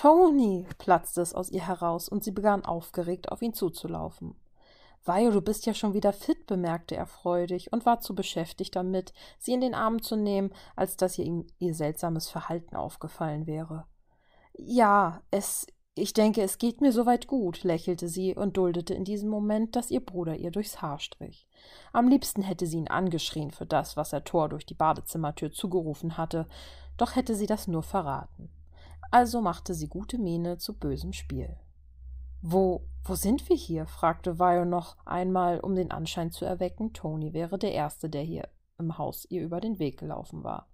Tony, platzte es aus ihr heraus, und sie begann aufgeregt auf ihn zuzulaufen. Vio, du bist ja schon wieder fit, bemerkte er freudig und war zu beschäftigt damit, sie in den Arm zu nehmen, als dass ihr ihm ihr seltsames Verhalten aufgefallen wäre. Ja, es, ich denke, es geht mir soweit gut, lächelte sie und duldete in diesem Moment, dass ihr Bruder ihr durchs Haar strich. Am liebsten hätte sie ihn angeschrien für das, was er Thor durch die Badezimmertür zugerufen hatte, doch hätte sie das nur verraten. Also machte sie gute Miene zu bösem Spiel. Wo, wo sind wir hier? fragte Vio noch einmal, um den Anschein zu erwecken, Tony wäre der Erste, der hier im Haus ihr über den Weg gelaufen war.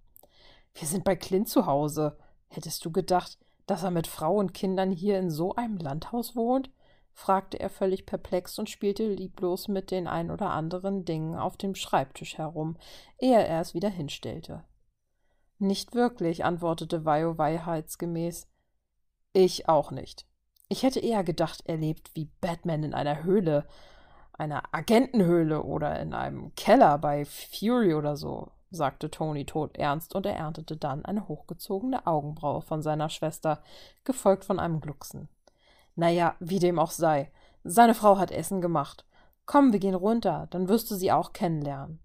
Wir sind bei Clint zu Hause. Hättest du gedacht, dass er mit Frau und Kindern hier in so einem Landhaus wohnt? fragte er völlig perplex und spielte lieblos mit den ein oder anderen Dingen auf dem Schreibtisch herum, ehe er es wieder hinstellte. Nicht wirklich, antwortete Vio wahrheitsgemäß. Ich auch nicht. Ich hätte eher gedacht, er lebt wie Batman in einer Höhle, einer Agentenhöhle oder in einem Keller bei Fury oder so, sagte Tony todernst und er erntete dann eine hochgezogene Augenbraue von seiner Schwester, gefolgt von einem Glucksen. Naja, wie dem auch sei. Seine Frau hat Essen gemacht. Komm, wir gehen runter, dann wirst du sie auch kennenlernen.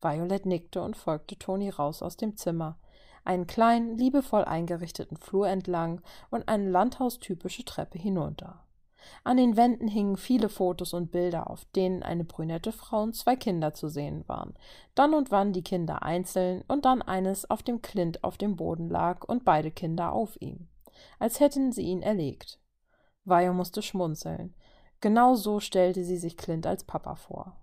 Violet nickte und folgte Toni raus aus dem Zimmer einen kleinen, liebevoll eingerichteten Flur entlang und eine landhaustypische Treppe hinunter. An den Wänden hingen viele Fotos und Bilder, auf denen eine brünette Frau und zwei Kinder zu sehen waren. Dann und wann die Kinder einzeln und dann eines, auf dem Clint auf dem Boden lag und beide Kinder auf ihm, als hätten sie ihn erlegt. Vio musste schmunzeln. Genau so stellte sie sich Clint als Papa vor.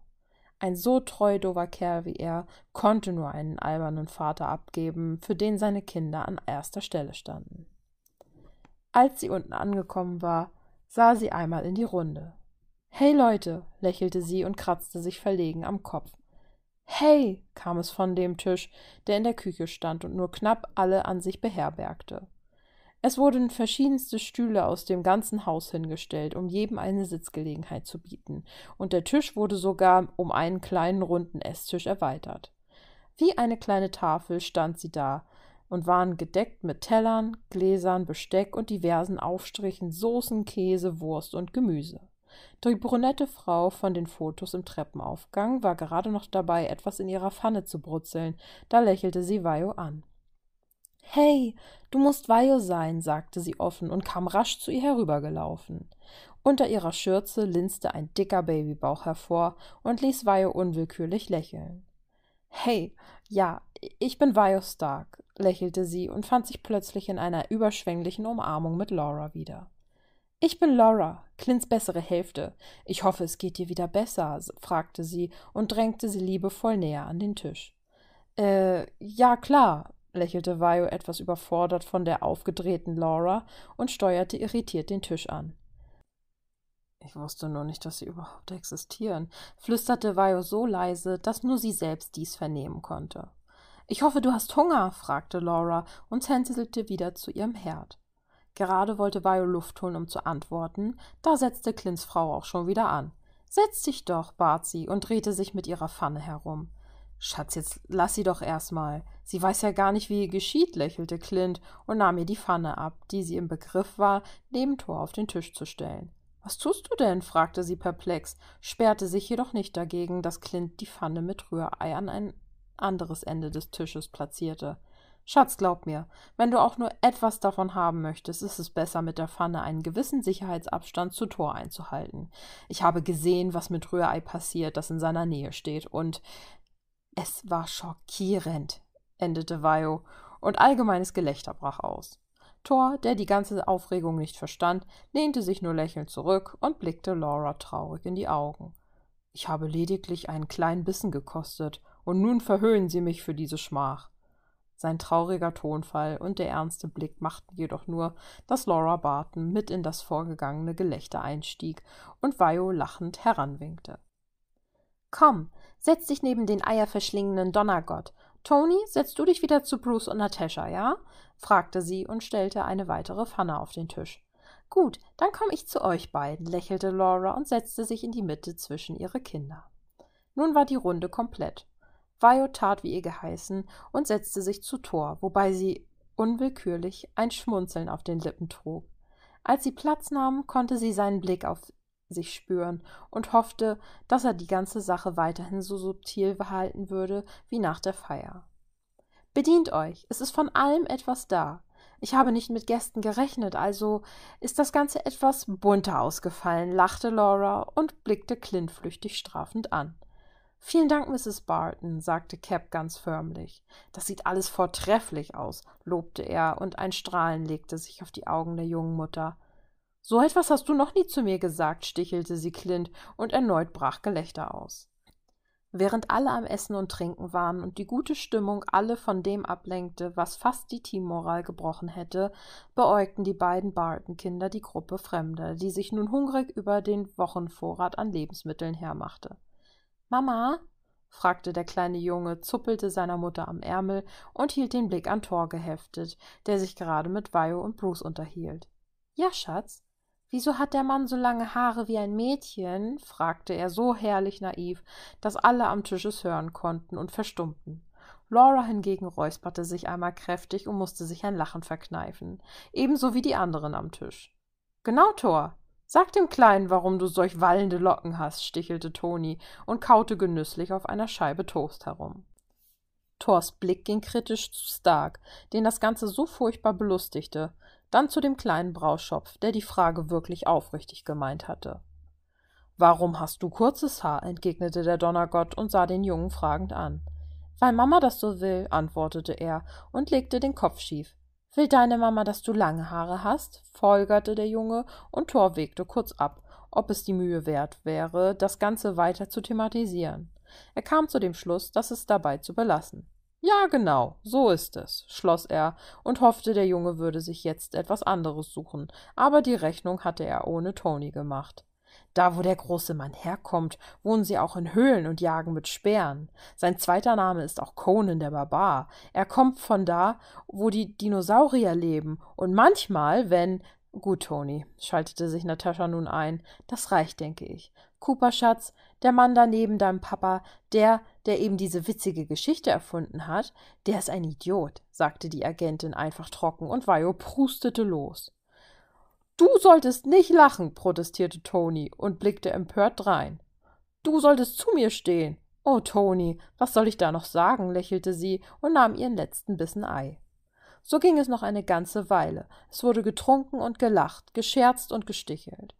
Ein so treu dover Kerl wie er konnte nur einen albernen Vater abgeben, für den seine Kinder an erster Stelle standen. Als sie unten angekommen war, sah sie einmal in die Runde. Hey Leute, lächelte sie und kratzte sich verlegen am Kopf. Hey, kam es von dem Tisch, der in der Küche stand und nur knapp alle an sich beherbergte. Es wurden verschiedenste Stühle aus dem ganzen Haus hingestellt, um jedem eine Sitzgelegenheit zu bieten, und der Tisch wurde sogar um einen kleinen runden Esstisch erweitert. Wie eine kleine Tafel stand sie da und waren gedeckt mit Tellern, Gläsern, Besteck und diversen Aufstrichen, Soßen, Käse, Wurst und Gemüse. Die brunette Frau von den Fotos im Treppenaufgang war gerade noch dabei, etwas in ihrer Pfanne zu brutzeln, da lächelte sie Vajo an. Hey, du musst Vajo sein, sagte sie offen und kam rasch zu ihr herübergelaufen. Unter ihrer Schürze linste ein dicker Babybauch hervor und ließ Vajo unwillkürlich lächeln. Hey, ja, ich bin Vajo Stark, lächelte sie und fand sich plötzlich in einer überschwänglichen Umarmung mit Laura wieder. Ich bin Laura, Clint's bessere Hälfte. Ich hoffe, es geht dir wieder besser, fragte sie und drängte sie liebevoll näher an den Tisch. Äh, ja, klar, lächelte Vio etwas überfordert von der aufgedrehten Laura und steuerte irritiert den Tisch an. Ich wusste nur nicht, dass sie überhaupt existieren, flüsterte Vio so leise, dass nur sie selbst dies vernehmen konnte. Ich hoffe, du hast Hunger, fragte Laura und tänzelte wieder zu ihrem Herd. Gerade wollte Vio Luft holen, um zu antworten, da setzte Clint's Frau auch schon wieder an. Setz dich doch, bat sie und drehte sich mit ihrer Pfanne herum. Schatz, jetzt lass sie doch erstmal. Sie weiß ja gar nicht, wie ihr geschieht, lächelte Clint und nahm ihr die Pfanne ab, die sie im Begriff war, neben Thor auf den Tisch zu stellen. Was tust du denn? fragte sie perplex, sperrte sich jedoch nicht dagegen, dass Clint die Pfanne mit Rührei an ein anderes Ende des Tisches platzierte. Schatz, glaub mir, wenn du auch nur etwas davon haben möchtest, ist es besser, mit der Pfanne einen gewissen Sicherheitsabstand zu Tor einzuhalten. Ich habe gesehen, was mit Rührei passiert, das in seiner Nähe steht, und es war schockierend, endete Vio, und allgemeines Gelächter brach aus. Thor, der die ganze Aufregung nicht verstand, lehnte sich nur lächelnd zurück und blickte Laura traurig in die Augen. Ich habe lediglich einen kleinen Bissen gekostet, und nun verhöhnen Sie mich für diese Schmach. Sein trauriger Tonfall und der ernste Blick machten jedoch nur, dass Laura Barton mit in das vorgegangene Gelächter einstieg und Vio lachend heranwinkte. Komm, setz dich neben den eierverschlingenden Donnergott. Tony, setz du dich wieder zu Bruce und Natascha, ja? fragte sie und stellte eine weitere Pfanne auf den Tisch. Gut, dann komm ich zu euch beiden, lächelte Laura und setzte sich in die Mitte zwischen ihre Kinder. Nun war die Runde komplett. Vio tat wie ihr geheißen und setzte sich zu Tor, wobei sie unwillkürlich ein Schmunzeln auf den Lippen trug. Als sie Platz nahm, konnte sie seinen Blick auf sich spüren und hoffte, dass er die ganze Sache weiterhin so subtil behalten würde wie nach der Feier. Bedient euch, es ist von allem etwas da. Ich habe nicht mit Gästen gerechnet, also ist das Ganze etwas bunter ausgefallen, lachte Laura und blickte Clint flüchtig strafend an. Vielen Dank, Mrs. Barton, sagte Cap ganz förmlich. Das sieht alles vortrefflich aus, lobte er, und ein Strahlen legte sich auf die Augen der jungen Mutter. So etwas hast du noch nie zu mir gesagt, stichelte sie Clint, und erneut brach Gelächter aus. Während alle am Essen und Trinken waren und die gute Stimmung alle von dem ablenkte, was fast die Teammoral gebrochen hätte, beäugten die beiden Barton-Kinder die Gruppe Fremder, die sich nun hungrig über den Wochenvorrat an Lebensmitteln hermachte. Mama? fragte der kleine Junge, zuppelte seiner Mutter am Ärmel und hielt den Blick an Thor geheftet, der sich gerade mit Vio und Bruce unterhielt. Ja, Schatz. Wieso hat der Mann so lange Haare wie ein Mädchen? fragte er so herrlich naiv, dass alle am Tisch es hören konnten und verstummten. Laura hingegen räusperte sich einmal kräftig und musste sich ein Lachen verkneifen, ebenso wie die anderen am Tisch. Genau, Thor. Sag dem Kleinen, warum du solch wallende Locken hast, stichelte Toni und kaute genüsslich auf einer Scheibe Toast herum. Thors Blick ging kritisch zu Stark, den das Ganze so furchtbar belustigte, dann zu dem kleinen Brauschopf, der die Frage wirklich aufrichtig gemeint hatte. Warum hast du kurzes Haar? entgegnete der Donnergott und sah den Jungen fragend an. Weil Mama das so will, antwortete er und legte den Kopf schief. Will deine Mama, dass du lange Haare hast? folgerte der Junge, und Thor wägte kurz ab, ob es die Mühe wert wäre, das Ganze weiter zu thematisieren. Er kam zu dem Schluss, dass es dabei zu belassen. Ja, genau, so ist es, schloss er und hoffte, der Junge würde sich jetzt etwas anderes suchen, aber die Rechnung hatte er ohne Toni gemacht. Da, wo der große Mann herkommt, wohnen sie auch in Höhlen und jagen mit Speeren. Sein zweiter Name ist auch Conan der Barbar. Er kommt von da, wo die Dinosaurier leben, und manchmal, wenn Gut, Toni, schaltete sich Natascha nun ein. Das reicht, denke ich. Cooper, Schatz, der Mann da neben deinem Papa, der, der eben diese witzige Geschichte erfunden hat, der ist ein Idiot, sagte die Agentin einfach trocken, und Vajo prustete los. Du solltest nicht lachen, protestierte Toni und blickte empört drein. Du solltest zu mir stehen. Oh, Toni, was soll ich da noch sagen? lächelte sie und nahm ihren letzten Bissen Ei. So ging es noch eine ganze Weile. Es wurde getrunken und gelacht, gescherzt und gestichelt.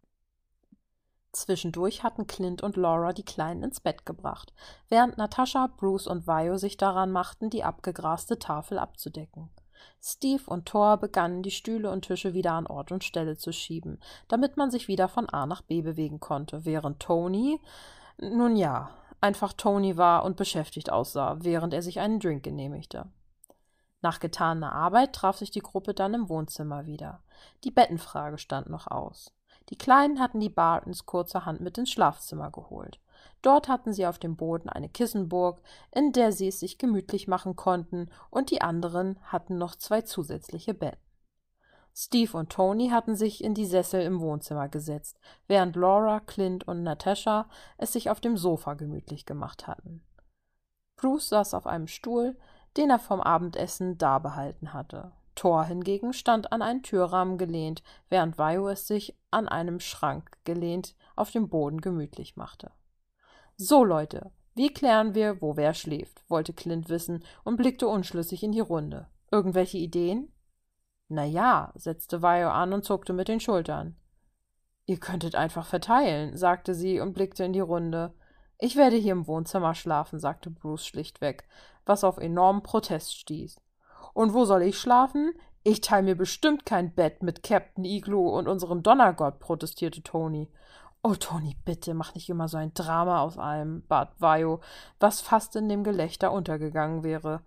Zwischendurch hatten Clint und Laura die Kleinen ins Bett gebracht, während Natascha, Bruce und Vio sich daran machten, die abgegraste Tafel abzudecken. Steve und Thor begannen, die Stühle und Tische wieder an Ort und Stelle zu schieben, damit man sich wieder von A nach B bewegen konnte, während Tony, nun ja, einfach Tony war und beschäftigt aussah, während er sich einen Drink genehmigte. Nach getaner Arbeit traf sich die Gruppe dann im Wohnzimmer wieder. Die Bettenfrage stand noch aus. Die Kleinen hatten die Bartons kurzerhand mit ins Schlafzimmer geholt. Dort hatten sie auf dem Boden eine Kissenburg, in der sie es sich gemütlich machen konnten, und die anderen hatten noch zwei zusätzliche Betten. Steve und Tony hatten sich in die Sessel im Wohnzimmer gesetzt, während Laura, Clint und Natascha es sich auf dem Sofa gemütlich gemacht hatten. Bruce saß auf einem Stuhl, den er vom Abendessen dabehalten hatte. Thor hingegen stand an einen Türrahmen gelehnt, während Vio es sich an einem Schrank gelehnt auf dem Boden gemütlich machte. So, Leute, wie klären wir, wo wer schläft? wollte Clint wissen und blickte unschlüssig in die Runde. Irgendwelche Ideen? Na ja, setzte Vio an und zuckte mit den Schultern. Ihr könntet einfach verteilen, sagte sie und blickte in die Runde. Ich werde hier im Wohnzimmer schlafen, sagte Bruce schlichtweg, was auf enormen Protest stieß. Und wo soll ich schlafen? Ich teile mir bestimmt kein Bett mit Captain Igloo und unserem Donnergott, protestierte Tony. Oh, Tony, bitte, mach nicht immer so ein Drama aus allem, bat Vajo, was fast in dem Gelächter untergegangen wäre.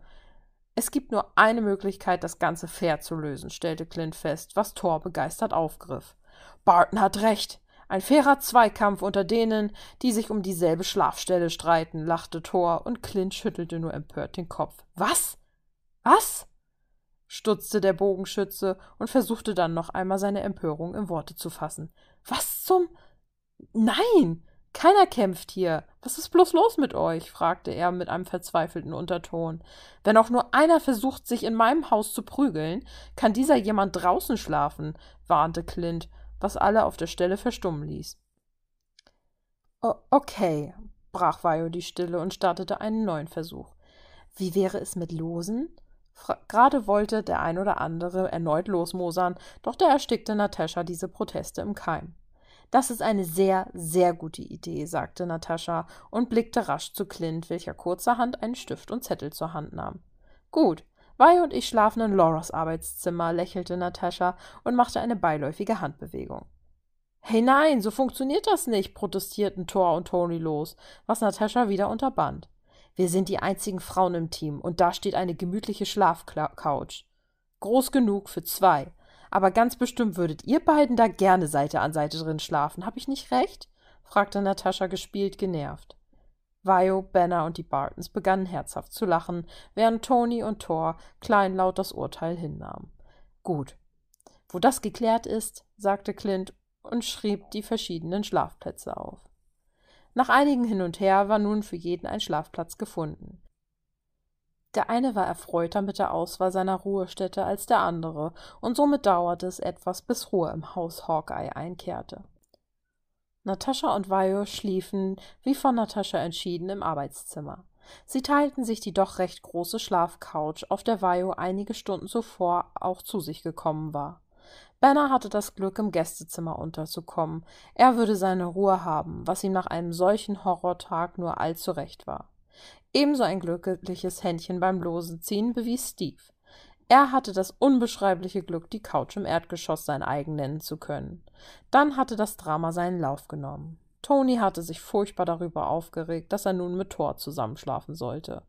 Es gibt nur eine Möglichkeit, das Ganze fair zu lösen, stellte Clint fest, was Thor begeistert aufgriff. Barton hat recht. Ein fairer Zweikampf unter denen, die sich um dieselbe Schlafstelle streiten, lachte Thor, und Clint schüttelte nur empört den Kopf. Was? Was? Stutzte der Bogenschütze und versuchte dann noch einmal seine Empörung in Worte zu fassen. Was zum. Nein! Keiner kämpft hier. Was ist bloß los mit euch? fragte er mit einem verzweifelten Unterton. Wenn auch nur einer versucht, sich in meinem Haus zu prügeln, kann dieser jemand draußen schlafen, warnte Clint, was alle auf der Stelle verstummen ließ. O okay, brach Vio die Stille und startete einen neuen Versuch. Wie wäre es mit Losen? Gerade wollte der ein oder andere erneut losmosern, doch da erstickte Natascha diese Proteste im Keim. Das ist eine sehr, sehr gute Idee, sagte Natascha und blickte rasch zu Clint, welcher kurzerhand einen Stift und Zettel zur Hand nahm. Gut, Vi und ich schlafen in Lauras Arbeitszimmer, lächelte Natascha und machte eine beiläufige Handbewegung. Hey nein, so funktioniert das nicht, protestierten Thor und Tony los, was Natascha wieder unterband. Wir sind die einzigen Frauen im Team und da steht eine gemütliche Schlafcouch. Groß genug für zwei. Aber ganz bestimmt würdet ihr beiden da gerne Seite an Seite drin schlafen, hab ich nicht recht? fragte Natascha gespielt genervt. Vio, Banner und die Bartons begannen herzhaft zu lachen, während Tony und Thor kleinlaut das Urteil hinnahmen. Gut. Wo das geklärt ist, sagte Clint und schrieb die verschiedenen Schlafplätze auf. Nach einigem Hin und Her war nun für jeden ein Schlafplatz gefunden. Der eine war erfreuter mit der Auswahl seiner Ruhestätte als der andere, und somit dauerte es etwas, bis Ruhe im Haus Hawkeye einkehrte. Natascha und Vio schliefen, wie von Natascha entschieden, im Arbeitszimmer. Sie teilten sich die doch recht große Schlafcouch, auf der Vio einige Stunden zuvor auch zu sich gekommen war. Banner hatte das Glück, im Gästezimmer unterzukommen. Er würde seine Ruhe haben, was ihm nach einem solchen Horrortag nur allzu recht war. Ebenso ein glückliches Händchen beim Loseziehen bewies Steve. Er hatte das unbeschreibliche Glück, die Couch im Erdgeschoss sein eigen nennen zu können. Dann hatte das Drama seinen Lauf genommen. Tony hatte sich furchtbar darüber aufgeregt, dass er nun mit Thor zusammenschlafen sollte.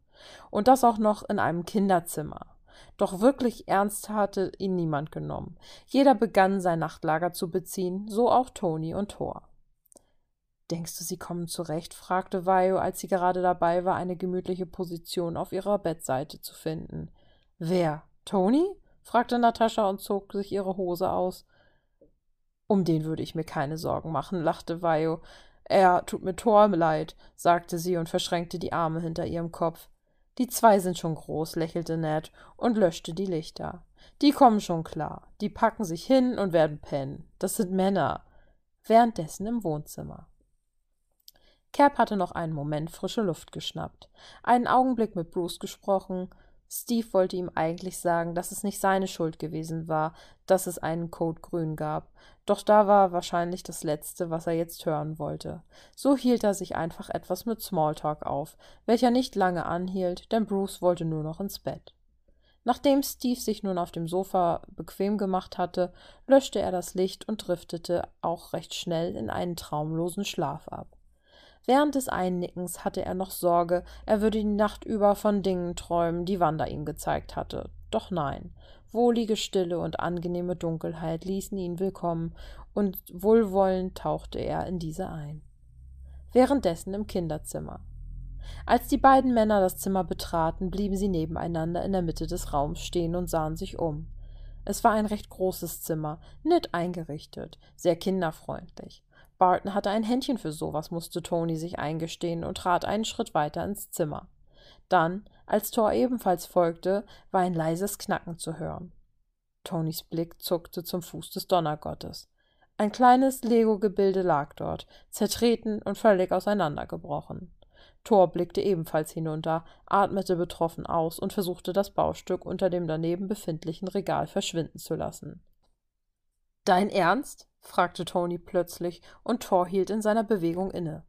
Und das auch noch in einem Kinderzimmer. Doch wirklich ernst hatte ihn niemand genommen. Jeder begann sein Nachtlager zu beziehen, so auch Toni und Thor. Denkst du, sie kommen zurecht? fragte Vaio, als sie gerade dabei war, eine gemütliche Position auf ihrer Bettseite zu finden. Wer? Toni? fragte Natascha und zog sich ihre Hose aus. Um den würde ich mir keine Sorgen machen, lachte Vaio. Er tut mir Thor leid, sagte sie und verschränkte die Arme hinter ihrem Kopf. Die zwei sind schon groß, lächelte Ned und löschte die Lichter. Die kommen schon klar. Die packen sich hin und werden pennen. Das sind Männer. Währenddessen im Wohnzimmer. Cap hatte noch einen Moment frische Luft geschnappt, einen Augenblick mit Bruce gesprochen, Steve wollte ihm eigentlich sagen, dass es nicht seine Schuld gewesen war, dass es einen Code Grün gab, doch da war wahrscheinlich das Letzte, was er jetzt hören wollte. So hielt er sich einfach etwas mit Smalltalk auf, welcher nicht lange anhielt, denn Bruce wollte nur noch ins Bett. Nachdem Steve sich nun auf dem Sofa bequem gemacht hatte, löschte er das Licht und driftete auch recht schnell in einen traumlosen Schlaf ab. Während des Einnickens hatte er noch Sorge, er würde die Nacht über von Dingen träumen, die Wanda ihm gezeigt hatte. Doch nein. Wohlige Stille und angenehme Dunkelheit ließen ihn willkommen, und wohlwollend tauchte er in diese ein. Währenddessen im Kinderzimmer. Als die beiden Männer das Zimmer betraten, blieben sie nebeneinander in der Mitte des Raums stehen und sahen sich um. Es war ein recht großes Zimmer, nett eingerichtet, sehr kinderfreundlich. Barton hatte ein Händchen für sowas, musste Tony sich eingestehen und trat einen Schritt weiter ins Zimmer. Dann, als Thor ebenfalls folgte, war ein leises Knacken zu hören. Tonys Blick zuckte zum Fuß des Donnergottes. Ein kleines Lego-Gebilde lag dort, zertreten und völlig auseinandergebrochen. Thor blickte ebenfalls hinunter, atmete betroffen aus und versuchte das Baustück unter dem daneben befindlichen Regal verschwinden zu lassen. Dein Ernst? Fragte Tony plötzlich, und Thor hielt in seiner Bewegung inne.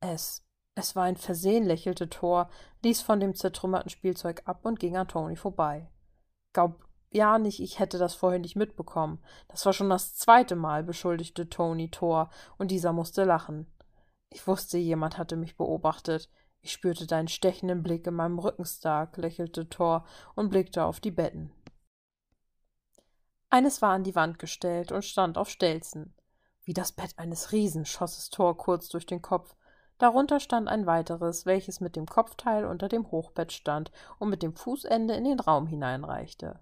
Es, es war ein Versehen, lächelte Thor, ließ von dem zertrümmerten Spielzeug ab und ging an Tony vorbei. Glaub ja nicht, ich hätte das vorher nicht mitbekommen. Das war schon das zweite Mal, beschuldigte Tony Thor, und dieser musste lachen. Ich wusste, jemand hatte mich beobachtet. Ich spürte deinen stechenden Blick in meinem Rücken stark, lächelte Thor und blickte auf die Betten. Eines war an die Wand gestellt und stand auf Stelzen. Wie das Bett eines Riesen schoss es Thor kurz durch den Kopf. Darunter stand ein weiteres, welches mit dem Kopfteil unter dem Hochbett stand und mit dem Fußende in den Raum hineinreichte.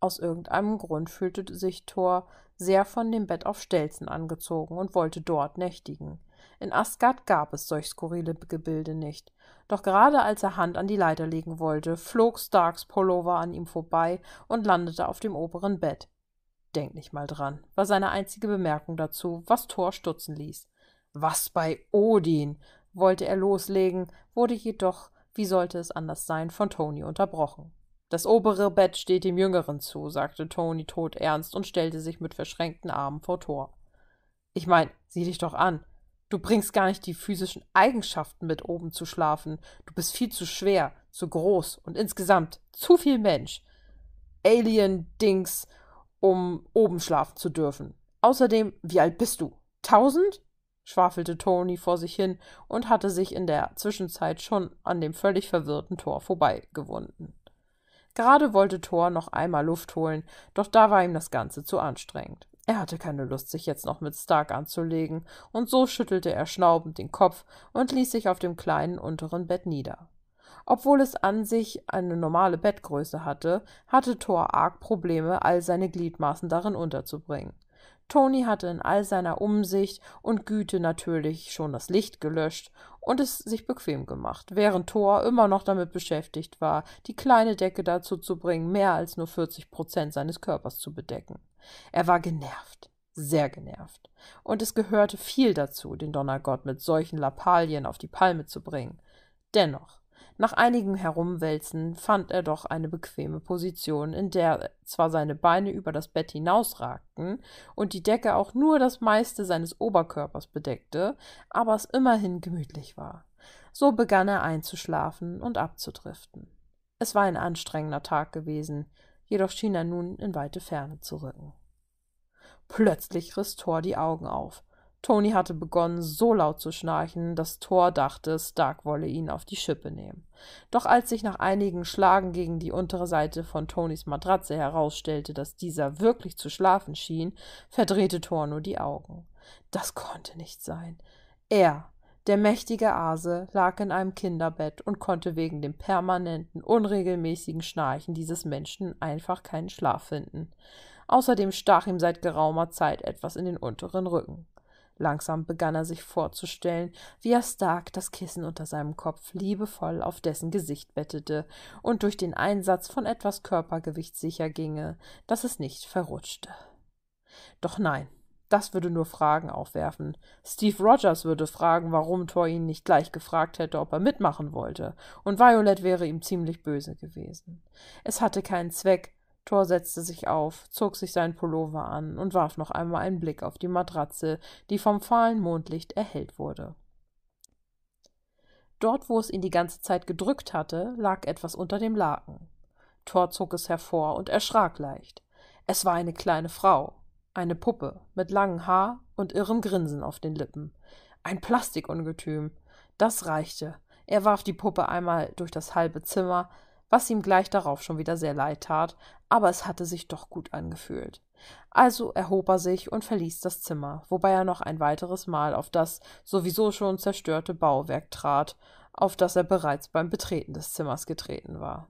Aus irgendeinem Grund fühlte sich Thor sehr von dem Bett auf Stelzen angezogen und wollte dort nächtigen. In Asgard gab es solch skurrile Gebilde nicht. Doch gerade als er Hand an die Leiter legen wollte, flog Starks Pullover an ihm vorbei und landete auf dem oberen Bett. Denk nicht mal dran, war seine einzige Bemerkung dazu, was Thor stutzen ließ. Was bei Odin? wollte er loslegen, wurde jedoch, wie sollte es anders sein, von Tony unterbrochen. Das obere Bett steht dem Jüngeren zu, sagte Tony todernst und stellte sich mit verschränkten Armen vor Thor. Ich mein, sieh dich doch an. Du bringst gar nicht die physischen Eigenschaften mit, oben zu schlafen. Du bist viel zu schwer, zu groß und insgesamt zu viel Mensch. Alien-Dings, um oben schlafen zu dürfen. Außerdem, wie alt bist du? Tausend? schwafelte Tony vor sich hin und hatte sich in der Zwischenzeit schon an dem völlig verwirrten Tor vorbeigewunden. Gerade wollte Thor noch einmal Luft holen, doch da war ihm das Ganze zu anstrengend. Er hatte keine Lust, sich jetzt noch mit Stark anzulegen, und so schüttelte er schnaubend den Kopf und ließ sich auf dem kleinen unteren Bett nieder. Obwohl es an sich eine normale Bettgröße hatte, hatte Thor arg Probleme, all seine Gliedmaßen darin unterzubringen. Tony hatte in all seiner Umsicht und Güte natürlich schon das Licht gelöscht und es sich bequem gemacht, während Thor immer noch damit beschäftigt war, die kleine Decke dazu zu bringen, mehr als nur 40 Prozent seines Körpers zu bedecken. Er war genervt, sehr genervt, und es gehörte viel dazu, den Donnergott mit solchen Lappalien auf die Palme zu bringen. Dennoch, nach einigem Herumwälzen fand er doch eine bequeme Position, in der zwar seine Beine über das Bett hinausragten und die Decke auch nur das meiste seines Oberkörpers bedeckte, aber es immerhin gemütlich war. So begann er einzuschlafen und abzudriften. Es war ein anstrengender Tag gewesen, jedoch schien er nun in weite Ferne zu rücken. Plötzlich riss Thor die Augen auf. Tony hatte begonnen, so laut zu schnarchen, dass Thor dachte, Stark wolle ihn auf die Schippe nehmen. Doch als sich nach einigen Schlagen gegen die untere Seite von Tonys Matratze herausstellte, dass dieser wirklich zu schlafen schien, verdrehte Thor nur die Augen. Das konnte nicht sein. Er, der mächtige Ase, lag in einem Kinderbett und konnte wegen dem permanenten, unregelmäßigen Schnarchen dieses Menschen einfach keinen Schlaf finden. Außerdem stach ihm seit geraumer Zeit etwas in den unteren Rücken. Langsam begann er sich vorzustellen, wie er Stark das Kissen unter seinem Kopf liebevoll auf dessen Gesicht bettete und durch den Einsatz von etwas Körpergewicht sicher ginge, dass es nicht verrutschte. Doch nein, das würde nur Fragen aufwerfen. Steve Rogers würde fragen, warum Thor ihn nicht gleich gefragt hätte, ob er mitmachen wollte, und Violet wäre ihm ziemlich böse gewesen. Es hatte keinen Zweck, Thor setzte sich auf, zog sich seinen Pullover an und warf noch einmal einen Blick auf die Matratze, die vom fahlen Mondlicht erhellt wurde. Dort, wo es ihn die ganze Zeit gedrückt hatte, lag etwas unter dem Laken. Thor zog es hervor und erschrak leicht. Es war eine kleine Frau, eine Puppe mit langem Haar und irrem Grinsen auf den Lippen. Ein Plastikungetüm. Das reichte. Er warf die Puppe einmal durch das halbe Zimmer, was ihm gleich darauf schon wieder sehr leid tat, aber es hatte sich doch gut angefühlt. Also erhob er sich und verließ das Zimmer, wobei er noch ein weiteres Mal auf das sowieso schon zerstörte Bauwerk trat, auf das er bereits beim Betreten des Zimmers getreten war.